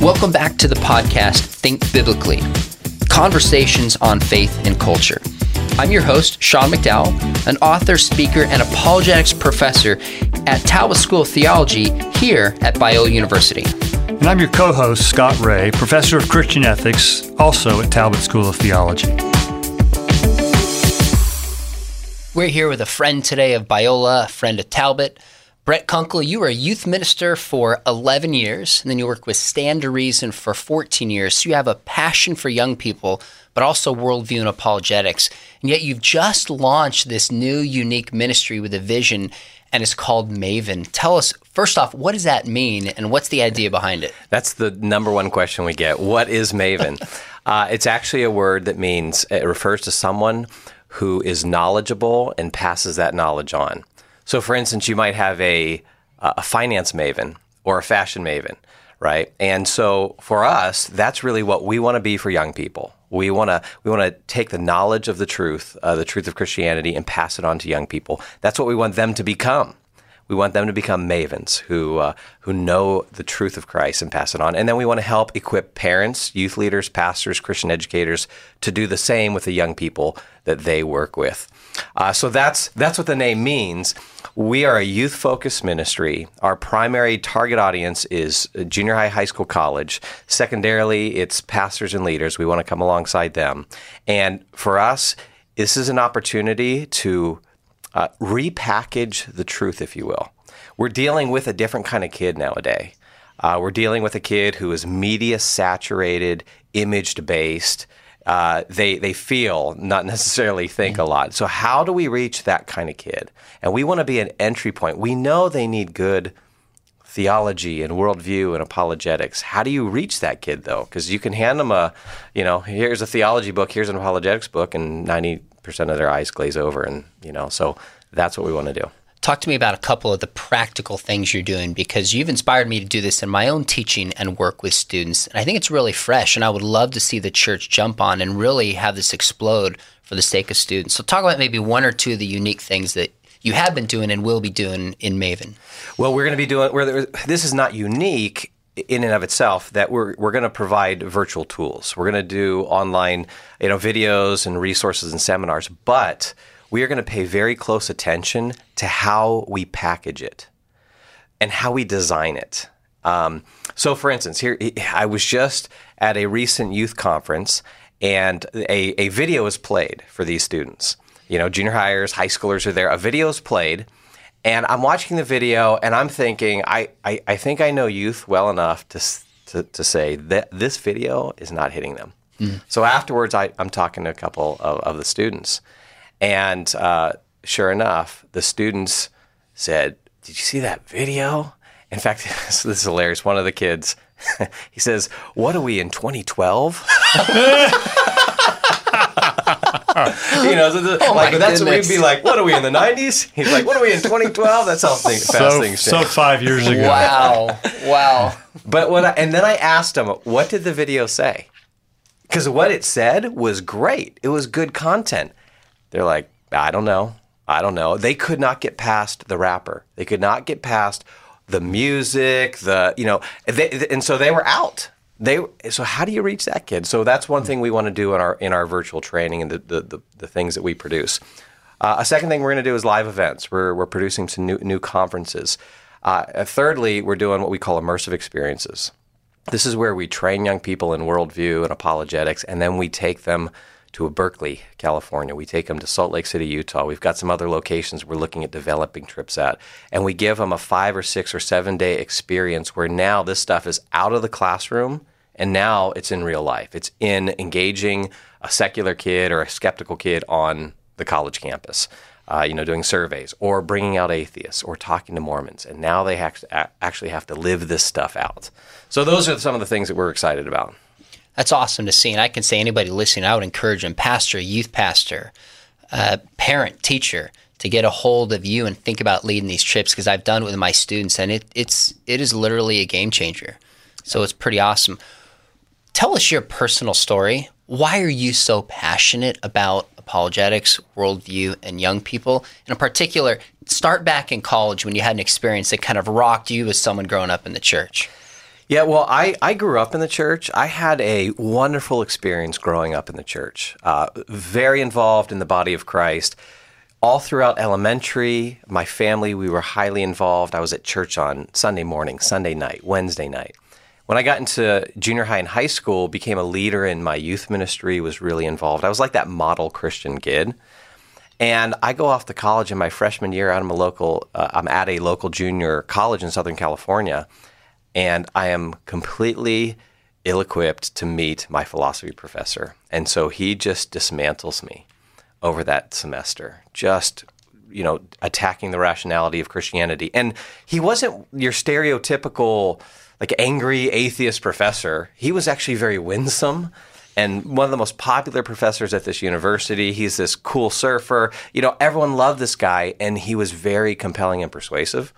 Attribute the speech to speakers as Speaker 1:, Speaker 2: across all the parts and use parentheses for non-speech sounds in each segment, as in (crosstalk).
Speaker 1: Welcome back to the podcast Think Biblically Conversations on Faith and Culture. I'm your host, Sean McDowell, an author, speaker, and apologetics professor at Talbot School of Theology here at Biola University.
Speaker 2: And I'm your co host, Scott Rae, professor of Christian ethics, also at Talbot School of Theology.
Speaker 1: We're here with a friend today of Biola, a friend of Talbot. Brett Kunkle, you were a youth minister for 11 years, and then you worked with Stand to Reason for 14 years. So you have a passion for young people, but also worldview and apologetics. And yet you've just launched this new, unique ministry with a vision, and it's called Maven. Tell us, first off, what does that mean, and what's the idea behind it?
Speaker 3: That's the number one question we get. What is Maven? (laughs) uh, it's actually a word that means, it refers to someone who is knowledgeable and passes that knowledge on. So, for instance, you might have a a finance maven or a fashion maven, right? And so, for us, that's really what we want to be for young people. We want to we want to take the knowledge of the truth, uh, the truth of Christianity, and pass it on to young people. That's what we want them to become. We want them to become mavens who uh, who know the truth of Christ and pass it on. And then we want to help equip parents, youth leaders, pastors, Christian educators to do the same with the young people that they work with. Uh, so that's that's what the name means. We are a youth focused ministry. Our primary target audience is junior high, high school, college. Secondarily, it's pastors and leaders. We want to come alongside them. And for us, this is an opportunity to uh, repackage the truth, if you will. We're dealing with a different kind of kid nowadays. Uh, we're dealing with a kid who is media saturated, imaged based. Uh, they they feel, not (laughs) necessarily think a lot. So how do we reach that kind of kid? And we want to be an entry point. We know they need good theology and worldview and apologetics. How do you reach that kid though? Because you can hand them a, you know, here's a theology book, here's an apologetics book, and ninety percent of their eyes glaze over, and you know, so that's what we want to do.
Speaker 1: Talk to me about a couple of the practical things you're doing because you've inspired me to do this in my own teaching and work with students. And I think it's really fresh, and I would love to see the church jump on and really have this explode for the sake of students. So, talk about maybe one or two of the unique things that you have been doing and will be doing in Maven.
Speaker 3: Well, we're going to be doing. This is not unique in and of itself that we're we're going to provide virtual tools. We're going to do online, you know, videos and resources and seminars, but we are going to pay very close attention to how we package it and how we design it. Um, so, for instance, here I was just at a recent youth conference, and a, a video is played for these students. You know, junior hires, high schoolers are there. A video is played, and I'm watching the video, and I'm thinking, I, I, I think I know youth well enough to, to, to say that this video is not hitting them. Mm. So afterwards, I, I'm talking to a couple of, of the students and uh, sure enough, the students said, Did you see that video? In fact, (laughs) this is hilarious. One of the kids, (laughs) he says, What are we in 2012? (laughs) you know, so the, oh like that's what we'd be like. What are we in the '90s? He's like, "What are we in 2012?" That's how thing, fast
Speaker 2: so,
Speaker 3: things
Speaker 2: change. So five years ago.
Speaker 1: Wow, wow.
Speaker 3: But what? I, and then I asked him, "What did the video say?" Because what it said was great. It was good content. They're like, I don't know. I don't know. They could not get past the rapper. They could not get past the music, the, you know, they, and so they were out. They, so how do you reach that kid? So that's one thing we want to do in our, in our virtual training and the, the, the, the things that we produce. Uh, a second thing we're going to do is live events. We're, we're producing some new, new conferences. Uh, thirdly, we're doing what we call immersive experiences. This is where we train young people in worldview and apologetics, and then we take them to Berkeley, California. We take them to Salt Lake City, Utah. We've got some other locations we're looking at developing trips at. And we give them a five or six or seven day experience where now this stuff is out of the classroom and now it's in real life. It's in engaging a secular kid or a skeptical kid on the college campus. Uh, you know, doing surveys or bringing out atheists or talking to Mormons. And now they have actually have to live this stuff out. So, those are some of the things that we're excited about.
Speaker 1: That's awesome to see. And I can say anybody listening, I would encourage them, pastor, youth pastor, uh, parent, teacher, to get a hold of you and think about leading these trips because I've done it with my students and it, it's it is literally a game changer. So it's pretty awesome. Tell us your personal story. Why are you so passionate about apologetics, worldview, and young people? And In particular, start back in college when you had an experience that kind of rocked you as someone growing up in the church.
Speaker 3: Yeah, well, I, I grew up in the church. I had a wonderful experience growing up in the church. Uh, very involved in the body of Christ. All throughout elementary, my family, we were highly involved. I was at church on Sunday morning, Sunday night, Wednesday night. When I got into junior high and high school, became a leader in my youth ministry, was really involved. I was like that model Christian kid. And I go off to college in my freshman year. I'm a local. Uh, I'm at a local junior college in Southern California, and I am completely ill equipped to meet my philosophy professor. And so he just dismantles me over that semester, just, you know, attacking the rationality of Christianity. And he wasn't your stereotypical, like, angry atheist professor. He was actually very winsome and one of the most popular professors at this university. He's this cool surfer. You know, everyone loved this guy, and he was very compelling and persuasive.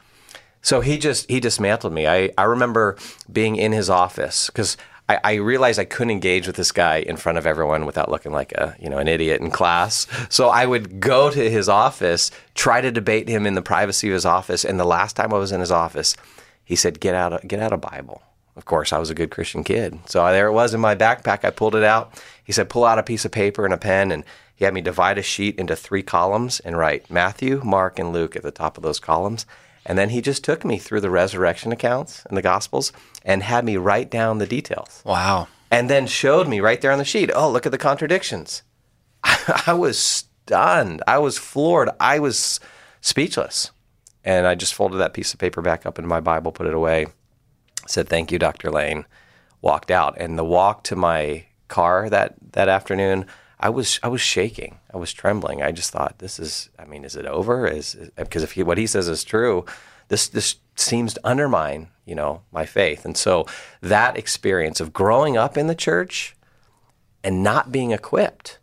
Speaker 3: So he just he dismantled me. I, I remember being in his office because I, I, realized I couldn't engage with this guy in front of everyone without looking like a you know an idiot in class. So I would go to his office, try to debate him in the privacy of his office. And the last time I was in his office, he said, "Get out of get out a Bible." Of course, I was a good Christian kid. So there it was in my backpack. I pulled it out. He said, "Pull out a piece of paper and a pen," and he had me divide a sheet into three columns and write Matthew, Mark, and Luke at the top of those columns. And then he just took me through the resurrection accounts and the Gospels and had me write down the details.
Speaker 1: Wow.
Speaker 3: And then showed me right there on the sheet, oh, look at the contradictions. (laughs) I was stunned. I was floored. I was speechless. And I just folded that piece of paper back up into my Bible, put it away, said, thank you, Dr. Lane, walked out. And the walk to my car that, that afternoon, I was I was shaking. I was trembling. I just thought, this is. I mean, is it over? Is because if he, what he says is true, this this seems to undermine you know my faith. And so that experience of growing up in the church and not being equipped,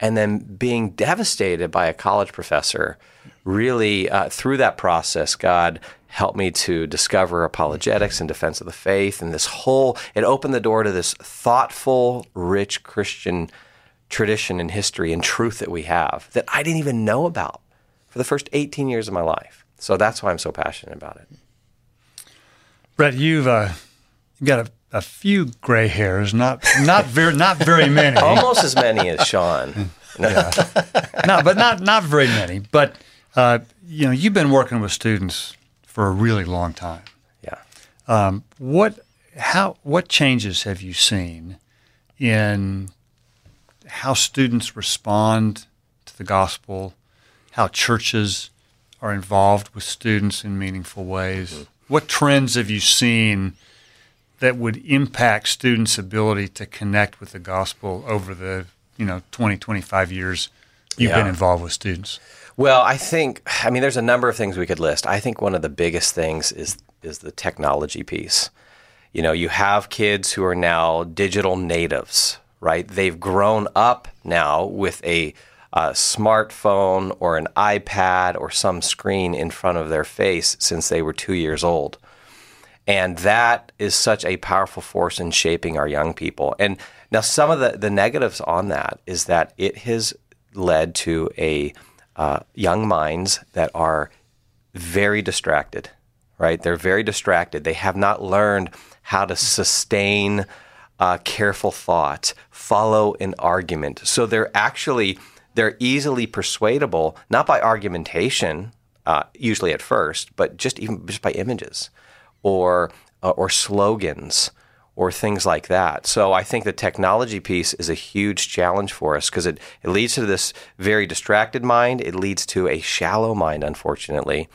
Speaker 3: and then being devastated by a college professor, really uh, through that process, God helped me to discover apologetics and defense of the faith, and this whole it opened the door to this thoughtful, rich Christian tradition and history and truth that we have that I didn't even know about for the first 18 years of my life. So that's why I'm so passionate about it.
Speaker 2: Brett, you've uh, got a, a, few gray hairs, not not very not very many. (laughs)
Speaker 3: Almost as many as Sean. (laughs)
Speaker 2: yeah. no, but not not very many. But uh, you know, you've been working with students for a really long time.
Speaker 3: Yeah.
Speaker 2: Um, what how what changes have you seen in how students respond to the gospel, how churches are involved with students in meaningful ways. Mm-hmm. What trends have you seen that would impact students' ability to connect with the gospel over the, you know, 20, 25 years you've yeah. been involved with students?
Speaker 3: Well, I think I mean there's a number of things we could list. I think one of the biggest things is is the technology piece. You know, you have kids who are now digital natives, right? They've grown up now with a, a, smartphone or an iPad or some screen in front of their face since they were two years old. And that is such a powerful force in shaping our young people. And now, some of the, the negatives on that is that it has led to a uh, young minds that are very distracted, right? They're very distracted. They have not learned how to sustain uh, careful thought, follow an argument. So they're actually they're easily persuadable, not by argumentation, uh, usually at first, but just even just by images, or uh, or slogans, or things like that. So I think the technology piece is a huge challenge for us because it, it leads to this very distracted mind. It leads to a shallow mind, unfortunately,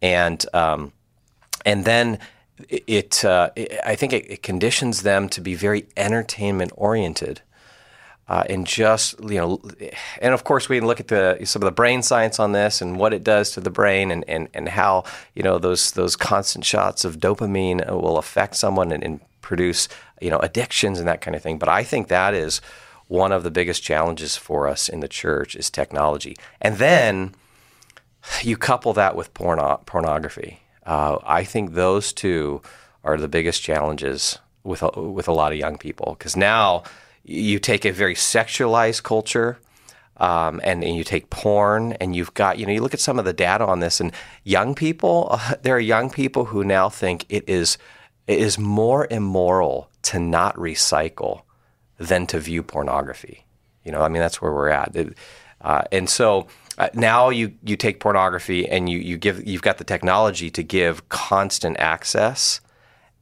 Speaker 3: and um, and then it, uh, it I think it, it, conditions them to be very entertainment oriented. Uh, and just you know, and of course we look at the some of the brain science on this and what it does to the brain and, and, and how you know those those constant shots of dopamine will affect someone and, and produce you know addictions and that kind of thing. But I think that is one of the biggest challenges for us in the church is technology, and then you couple that with porno- pornography uh, I think those two are the biggest challenges with a, with a lot of young people because now you take a very sexualized culture um, and, and, you take porn and you've got you know you look at some of the data on this and young people uh, (laughs) there are young people who now think it is It is more immoral to not recycle than to view pornography. You know, I mean, that's where we're at. It, uh, and so uh, now you, you take pornography and you, you give you've got the technology to give constant access,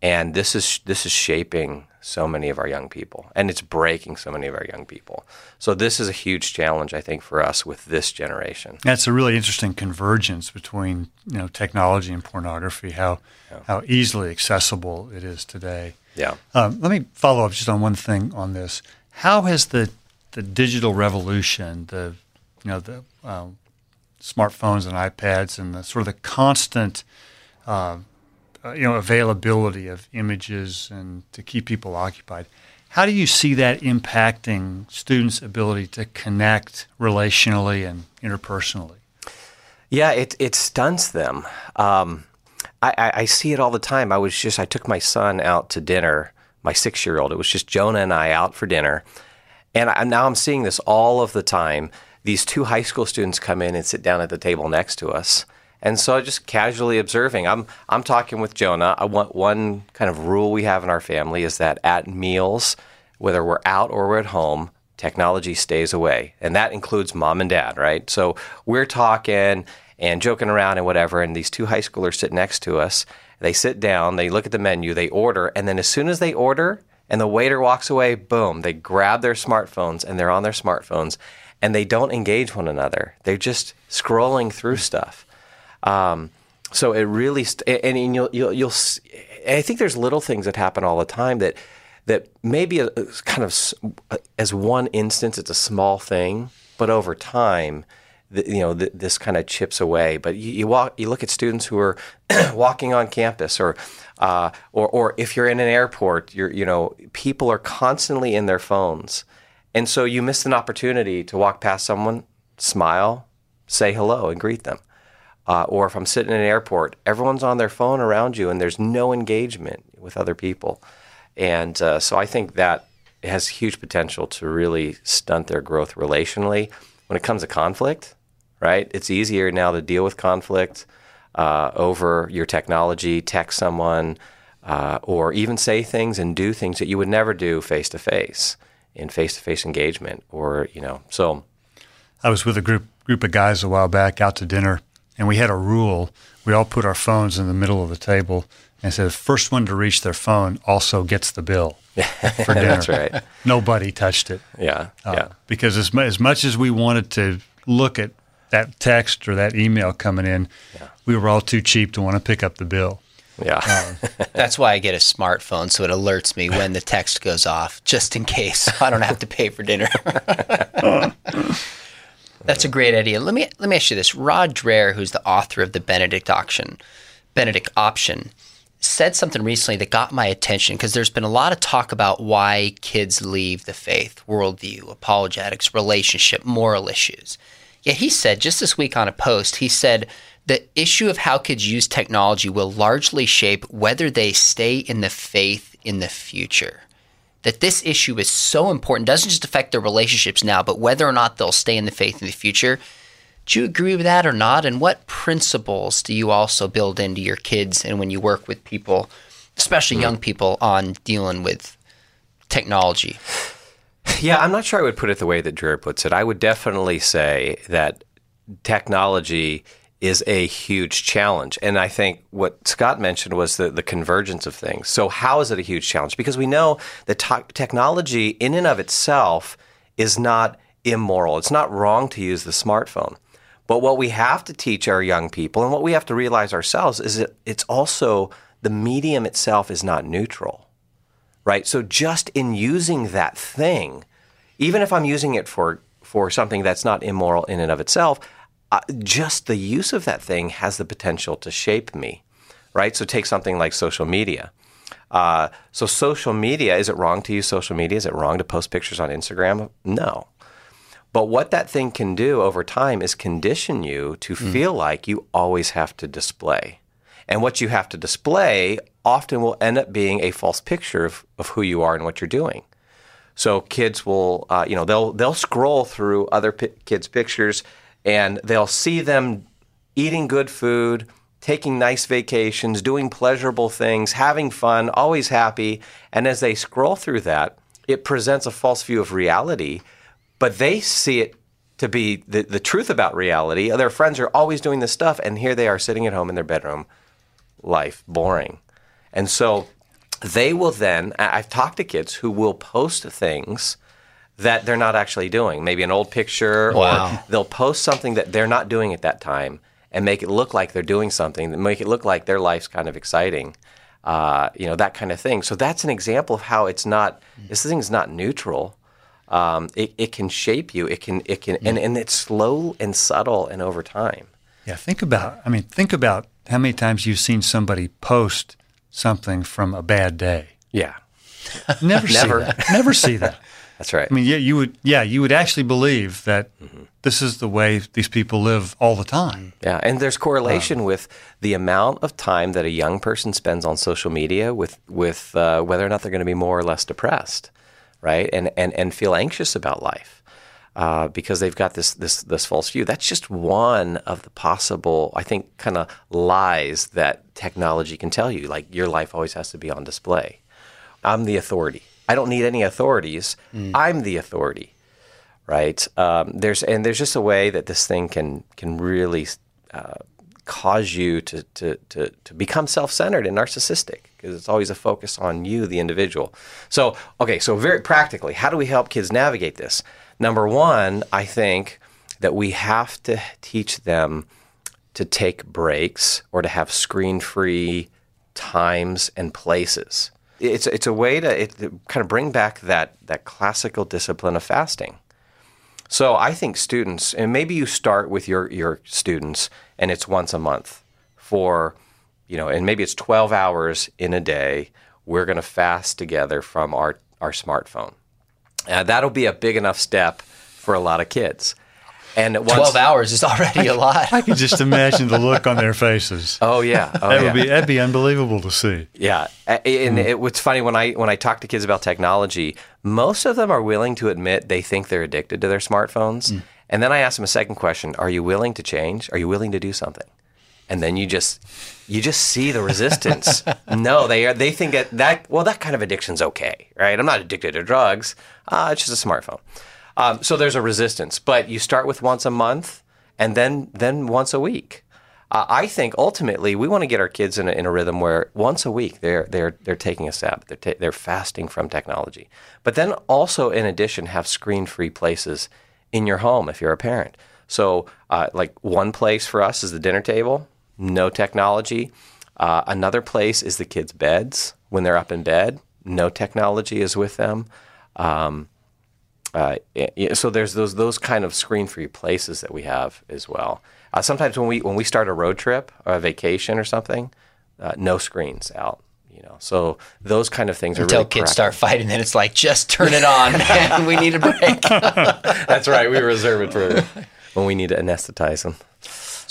Speaker 3: and this is this is shaping so many of our young people, and it's breaking so many of our young people. So this is a huge challenge, I think, for us with this generation.
Speaker 2: That's a really interesting convergence between you know technology and pornography. How yeah. how easily accessible it is today.
Speaker 3: Yeah.
Speaker 2: Um, let me follow up just on one thing on this. How has the the digital revolution, the you know the um, smartphones and iPads, and the sort of the constant uh, uh, you know availability of images and to keep people occupied. How do you see that impacting students' ability to connect relationally and interpersonally?
Speaker 3: Yeah, it it stunts them. Um, I, I, I see it all the time. I was just I took my son out to dinner, my six year old. It was just Jonah and I out for dinner, and I, now I'm seeing this all of the time. These two high school students come in and sit down at the table next to us, and so just casually observing. I'm I'm talking with Jonah. I want one kind of rule we have in our family is that at meals, whether we're out or we're at home, technology stays away. And that includes mom and dad, right? So we're talking and joking around and whatever, and these two high schoolers sit next to us. They sit down, they look at the menu, they order, and then as soon as they order and the waiter walks away, boom, they grab their smartphones and they're on their smartphones and they don't engage one another. They're just scrolling through stuff. Um, so it really, st- and you'll, you'll, you'll, I think there's little things that happen all the time that, that maybe a, a kind of as one instance, it's a small thing, but over time, the, you know, this kind of chips away. But you, you, walk, you look at students who are (coughs) walking on campus, or, uh, or, or if you're in an airport, you're, you know, people are constantly in their phones, and so you miss an opportunity to walk past someone, smile, say hello, and greet them. Uh, or if I'm sitting in an airport, everyone's on their phone around you and there's no engagement with other people. And uh, so I think that has huge potential to really stunt their growth relationally. When it comes to conflict, right? It's easier now to deal with conflict uh, over your technology, text someone, uh, or even say things and do things that you would never do face to face in face to face engagement. Or, you know, so.
Speaker 2: I was with a group group of guys a while back out to dinner and we had a rule. We all put our phones in the middle of the table and said the first one to reach their phone also gets the bill (laughs) for dinner.
Speaker 3: That's right.
Speaker 2: Nobody touched it.
Speaker 3: Yeah, uh, yeah.
Speaker 2: Because as, as much as we wanted to look at that text or that email coming in, yeah. we were all too cheap to want to pick up the bill.
Speaker 3: Yeah. Um, (laughs)
Speaker 1: That's why I get a smartphone so it alerts me when the text goes off, just in case I don't have to pay for dinner. (laughs) That's a great idea. Let me let me ask you this. Rod Dreher, who's the author of the Benedict Option, Benedict Option, said something recently that got my attention because there's been a lot of talk about why kids leave the faith, worldview, apologetics, relationship, moral issues. Yet he said just this week on a post, he said the issue of how kids use technology will largely shape whether they stay in the faith in the future that this issue is so important, doesn't just affect their relationships now, but whether or not they'll stay in the faith in the future. Do you agree with that or not? And what principles do you also build into your kids and when you work with people, especially young people, on dealing with technology? (laughs)
Speaker 3: Yeah, I'm not sure I would put it the way that Dreher puts it. I would definitely say that technology is a huge challenge. And I think what Scott mentioned was the, the convergence of things. So, how is it a huge challenge? Because we know that technology, in and of itself, is not immoral. It's not wrong to use the smartphone. But what we have to teach our young people and what we have to realize ourselves is that it's also the medium itself is not neutral, right? So, just in using that thing, even if I'm using it for, for something that's not immoral in and of itself, uh, just the use of that thing has the potential to shape me, right? So take something like social media. Uh, so social media, is it wrong to use social media? Is it wrong to post pictures on Instagram? No. But what that thing can do over time is condition you to mm. feel like you always have to display. And what you have to display often will end up being a false picture of, of who you are and what you're doing. So kids will, uh, you know, they'll they'll scroll through other kids' pictures and they'll see them eating good food, taking nice vacations, doing pleasurable things, having fun, always happy. And as they scroll through that, it presents a false view of reality, but they see it to be the, the truth about reality. Their friends are always doing this stuff, and here they are sitting at home in their bedroom, life boring. And so they will then, I've talked to kids who will post things that they're not actually doing. Maybe an old picture,
Speaker 1: Wow.
Speaker 3: or they'll post something that they're not doing at that time and make it look like they're doing something, make it look like their life's kind of exciting. Uh, you know, that kind of thing. So that's an example of how it's not, this thing's not neutral. Um, it, it can shape you. It can, it can, and, and it's slow and subtle and over time.
Speaker 2: Yeah, think about. I mean, think about how many times you've seen somebody post something from a bad day.
Speaker 3: Yeah,
Speaker 2: Never, (laughs) see
Speaker 3: Never.
Speaker 2: that. Never see that. (laughs)
Speaker 3: that's right.
Speaker 2: I mean, yeah, you would. Yeah, you would actually believe that this is the way these people live all the time.
Speaker 3: Yeah, and there's correlation with the amount of time that a young person spends on social media with with uh, whether or not they're going to be more or less depressed, right? And and and feel anxious about life uh, because they've got this this this false view. That's just one of the possible, I think, kind of lies that technology can tell you. Like your life always has to be on display. I'm the authority. I don't need any authorities. I'm the authority right? Um, there's and there's just a way that this thing can can really uh, cause you to to to, to become self-centered and narcissistic because it's always a focus on you, the individual. So okay, so very practically, how do we help kids navigate this? Number one, I think that we have to teach them to take breaks or to have screen-free times and places. It's it's a way to, it, to kind of bring back that that classical discipline of fasting. So I think students, and maybe you start with your your students, and it's once a month for, you know, and maybe it's twelve hours in a day. We're going to fast together from our our smartphone. Uh, that'll be a big enough step for a lot of kids. And once,
Speaker 1: 12 hours is already a lot.
Speaker 2: I can just imagine the look on their faces. (laughs)
Speaker 3: Oh yeah, oh,
Speaker 2: that
Speaker 3: yeah.
Speaker 2: would be that'd be unbelievable to see.
Speaker 3: Yeah, A- and it, what's funny when I when I talk to kids about technology, most of them are willing to admit they think they're addicted to their smartphones. And then I ask them a second question: Are you willing to change? Are you willing to do something? And then you just you just see the resistance. (laughs) no, they are they think that that well that kind of addiction's okay, right? I'm not addicted to drugs. Uh, it's just a smartphone. Um, so there's a resistance, but you start with once a month, and then then once a week. Uh, I think ultimately we want to get our kids in a, in a rhythm where once a week they're they're they're taking a step, they're ta- they're fasting from technology, but then also in addition have screen free places in your home if you're a parent. So uh, like one place for us is the dinner table, no technology. Uh, another place is the kids' beds when they're up in bed, no technology is with them. Um, uh, so there's those those kind of screen-free places that we have as well. Uh, sometimes when we when we start a road trip or a vacation or something, uh, no screens out. You know, so those kind of things
Speaker 1: Until
Speaker 3: are really
Speaker 1: kids start fighting, then it's like, just turn it on, (laughs) man. We need a break. (laughs)
Speaker 3: That's right. We reserve it for when we need to anesthetize them.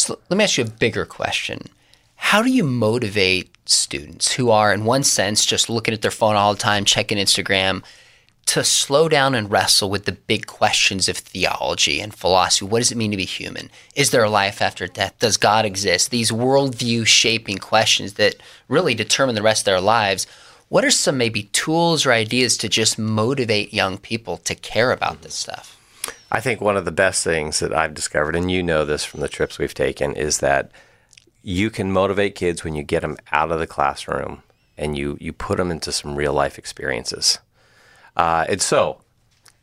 Speaker 1: So let me ask you a bigger question. How do you motivate students who are, in one sense, just looking at their phone all the time, checking Instagram, to slow down and wrestle with the big questions of theology and philosophy? What does it mean to be human? Is there a life after death? Does God exist? These worldview shaping questions that really determine the rest of their lives. What are some maybe tools or ideas to just motivate young people to care about this stuff?
Speaker 3: I think one of the best things that I've discovered, and you know this from the trips we've taken, is that you can motivate kids when you get them out of the classroom and you you put them into some real life experiences. Uh, and so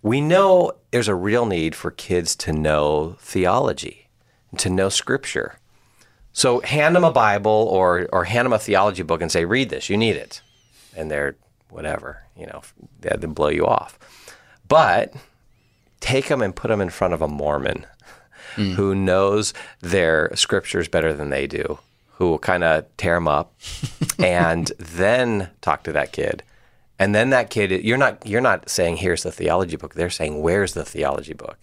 Speaker 3: we know there's a real need for kids to know theology, to know scripture. So hand them a Bible or or hand them a theology book and say, read this, you need it. And they're whatever, you know, they blow you off. But take them and put them in front of a Mormon who knows their scriptures better than they do, who will kind of tear them up, (laughs) and then talk to that kid. And then that kid, you're not you're not saying here's the theology book. They're saying where's the theology book,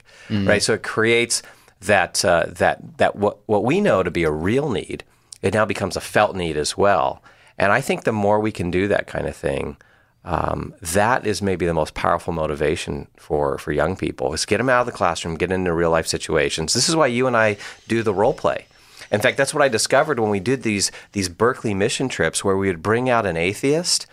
Speaker 3: right? So it creates that uh, that that what what we know to be a real need, it now becomes a felt need as well. And I think the more we can do that kind of thing, um, that is maybe the most powerful motivation for for young people is get them out of the classroom, get into real life situations. This is why you and I do the role play. In fact, that's what I discovered when we did these these Berkeley mission trips, where we would bring out an atheist.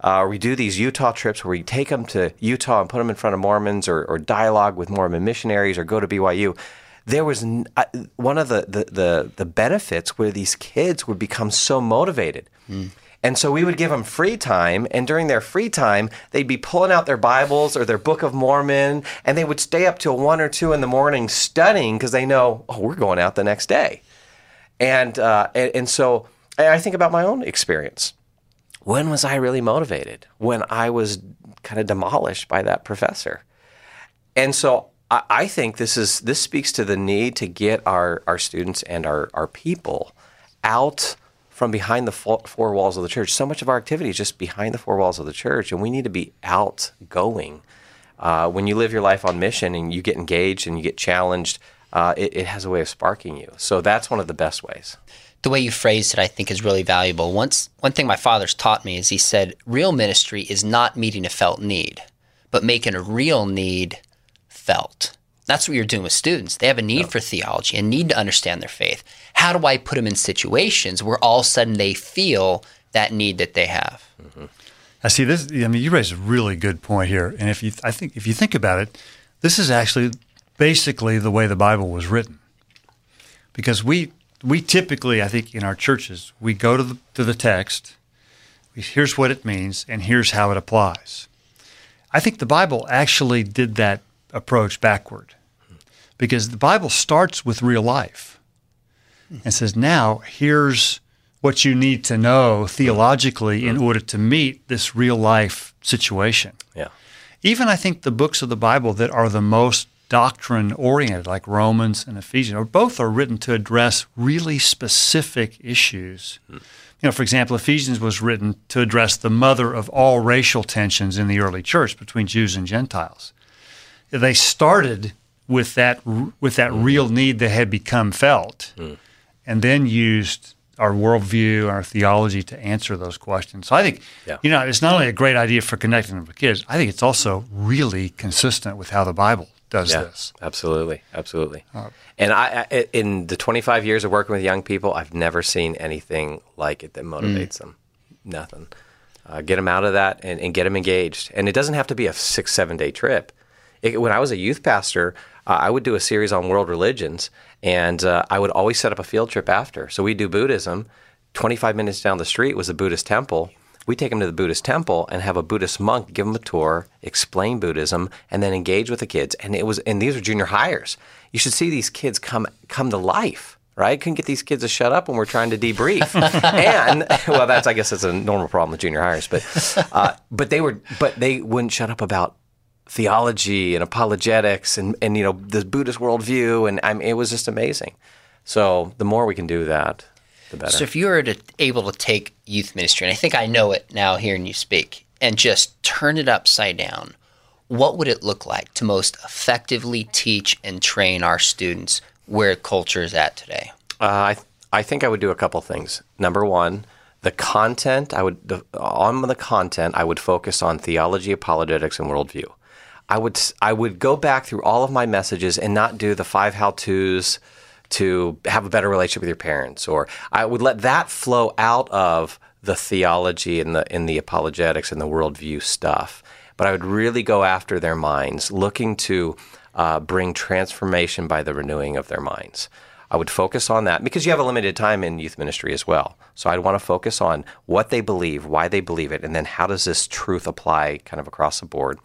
Speaker 3: Uh, we do these Utah trips where we take them to Utah and put them in front of Mormons or, or dialogue with Mormon missionaries or go to BYU. There was uh, one of the, the, the, the benefits where these kids would become so motivated. And so we would give them free time, and during their free time, they'd be pulling out their Bibles or their Book of Mormon, and they would stay up till one or two in the morning studying because they know, oh, we're going out the next day. And, uh, and, and so I think about my own experience. When was I really motivated? When I was kind of demolished by that professor. And so I, I think this is this speaks to the need to get our, our students and our, our people out from behind the four walls of the church. So much of our activity is just behind the four walls of the church, and we need to be outgoing. Uh, when you live your life on mission and you get engaged and you get challenged, uh, it, it has a way of sparking you. So that's one of the best ways.
Speaker 1: the way you phrased it, I think, is really valuable. Once, one thing my father's taught me is he said, real ministry is not meeting a felt need, but making a real need felt. That's what you're doing with students. They have a need for theology and need to understand their faith. How do I put them in situations where all of a sudden they feel that need that they have? Mm-hmm.
Speaker 2: I see this. I mean, you raise a really good point here, and if you, I think, if you think about it, this is actually basically the way the Bible was written, because we we typically, I think, in our churches, we go to the to the text, we, here's what it means, and here's how it applies. I think the Bible actually did that approach backward, because the Bible starts with real life, and says, now here's what you need to know theologically in order to meet this real life situation.
Speaker 3: Yeah.
Speaker 2: Even I think the books of the Bible that are the most doctrine oriented, like Romans and Ephesians, or both are written to address really specific issues. You know, for example, Ephesians was written to address the mother of all racial tensions in the early church between Jews and Gentiles. They started with that with that mm-hmm. real need that had become felt, mm. and then used our worldview, our theology to answer those questions. So I think,
Speaker 3: Yeah.
Speaker 2: you know, it's not only a great idea for connecting with kids. I think it's also really consistent with how the Bible does
Speaker 3: Yeah,
Speaker 2: this.
Speaker 3: absolutely, absolutely. Uh, and I, I, in the 25 years of working with young people, I've never seen anything like it that mm. motivates them. Nothing. Uh, get them out of that and, and get them engaged. And it doesn't have to be a six, seven day trip. It, when I was a youth pastor, uh, I would do a series on world religions, and uh, I would always set up a field trip after. So we'd do Buddhism. 25 minutes down the street was a Buddhist temple. We take them to the Buddhist temple and have a Buddhist monk give them a tour, explain Buddhism, and then engage with the kids. And it was, and these are junior hires. You should see these kids come come to life. Right? Couldn't get these kids to shut up when we're trying to debrief. (laughs) and well, that's I guess that's a normal problem with junior hires. But uh, but they were but they wouldn't shut up about theology and apologetics and, and you know the Buddhist worldview and I mean, it was just amazing. So the more we can do that, the better.
Speaker 1: So if you were to able to take youth ministry, and I think I know it now hearing you speak, and just turn it upside down, what would it look like to most effectively teach and train our students where culture is at today?
Speaker 3: Uh, I I think I would do a couple things. Number one, the content I would the, on the content I would focus on theology, apologetics, and worldview. I would I would go back through all of my messages and not do the five how tos to have a better relationship with your parents, or I would let that flow out of the theology and the in the apologetics and the worldview stuff. But I would really go after their minds, looking to uh, bring transformation by the renewing of their minds. I would focus on that because you have a limited time in youth ministry as well. So I'd want to focus on what they believe, why they believe it, and then how does this truth apply kind of across the board.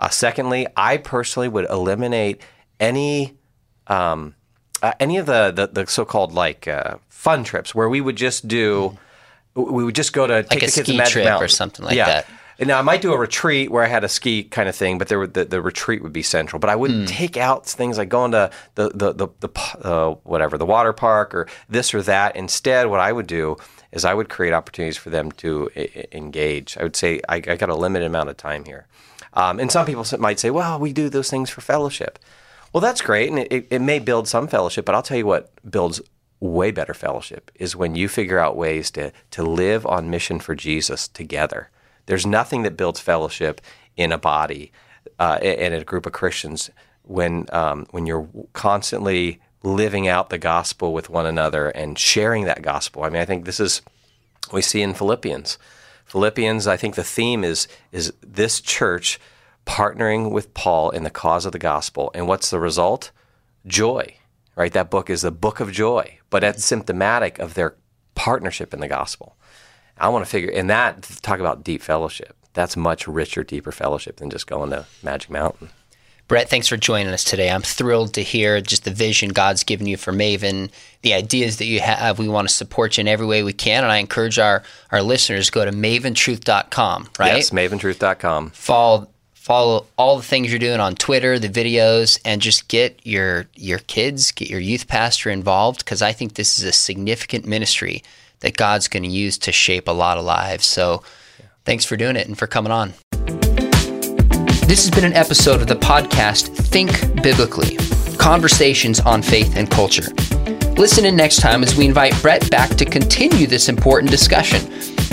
Speaker 3: Uh, secondly, I personally would eliminate any um, uh, any of the the, the so-called like uh, fun trips where we would just do we would just go to take
Speaker 1: a
Speaker 3: the kids to
Speaker 1: ski
Speaker 3: Magic
Speaker 1: trip or something like
Speaker 3: yeah.
Speaker 1: that.
Speaker 3: And now I might do a retreat where I had a ski kind of thing, but there would, the, the retreat would be central. But I wouldn't take out things like going to the the the, the uh, whatever the water park or this or that. Instead, what I would do is I would create opportunities for them to e- engage. I would say I, I got a limited amount of time here, um, and some people might say, "Well, we do those things for fellowship." Well, that's great, and it, it, may build some fellowship, but I'll tell you what builds way better fellowship is when you figure out ways to to live on mission for Jesus together. There's nothing that builds fellowship in a body uh, and in a group of Christians when um, when you're constantly living out the gospel with one another and sharing that gospel. I mean, I think this is we see in Philippians. Philippians, I think the theme is is this church partnering with Paul in the cause of the gospel. And what's the result? Joy. Right? That book is the book of joy, but that's symptomatic of their partnership in the gospel. I want to figure and that talk about deep fellowship. That's much richer, deeper fellowship than just going to Magic Mountain.
Speaker 1: Brett, thanks for joining us today. I'm thrilled to hear just the vision God's given you for Maven, the ideas that you have. We want to support you in every way we can. And I encourage our, our listeners go to maventruth.com, right?
Speaker 3: Yes, maventruth.com.
Speaker 1: Follow follow all the things you're doing on Twitter, the videos, and just get your your kids, get your youth pastor involved because I think this is a significant ministry that God's going to use to shape a lot of lives. So, thanks for doing it and for coming on. This has been an episode of the podcast Think Biblically Conversations on Faith and Culture. Listen in next time as we invite Brett back to continue this important discussion.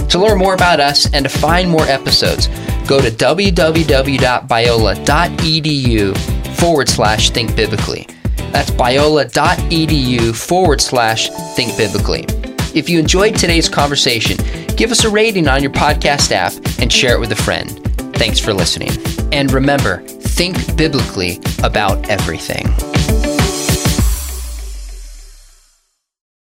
Speaker 1: To learn more about us and to find more episodes, go to www.biola.edu forward slash think biblically. That's biola.edu forward slash think biblically. If you enjoyed today's conversation, give us a rating on your podcast app and share it with a friend. Thanks for listening. And remember, think biblically about everything.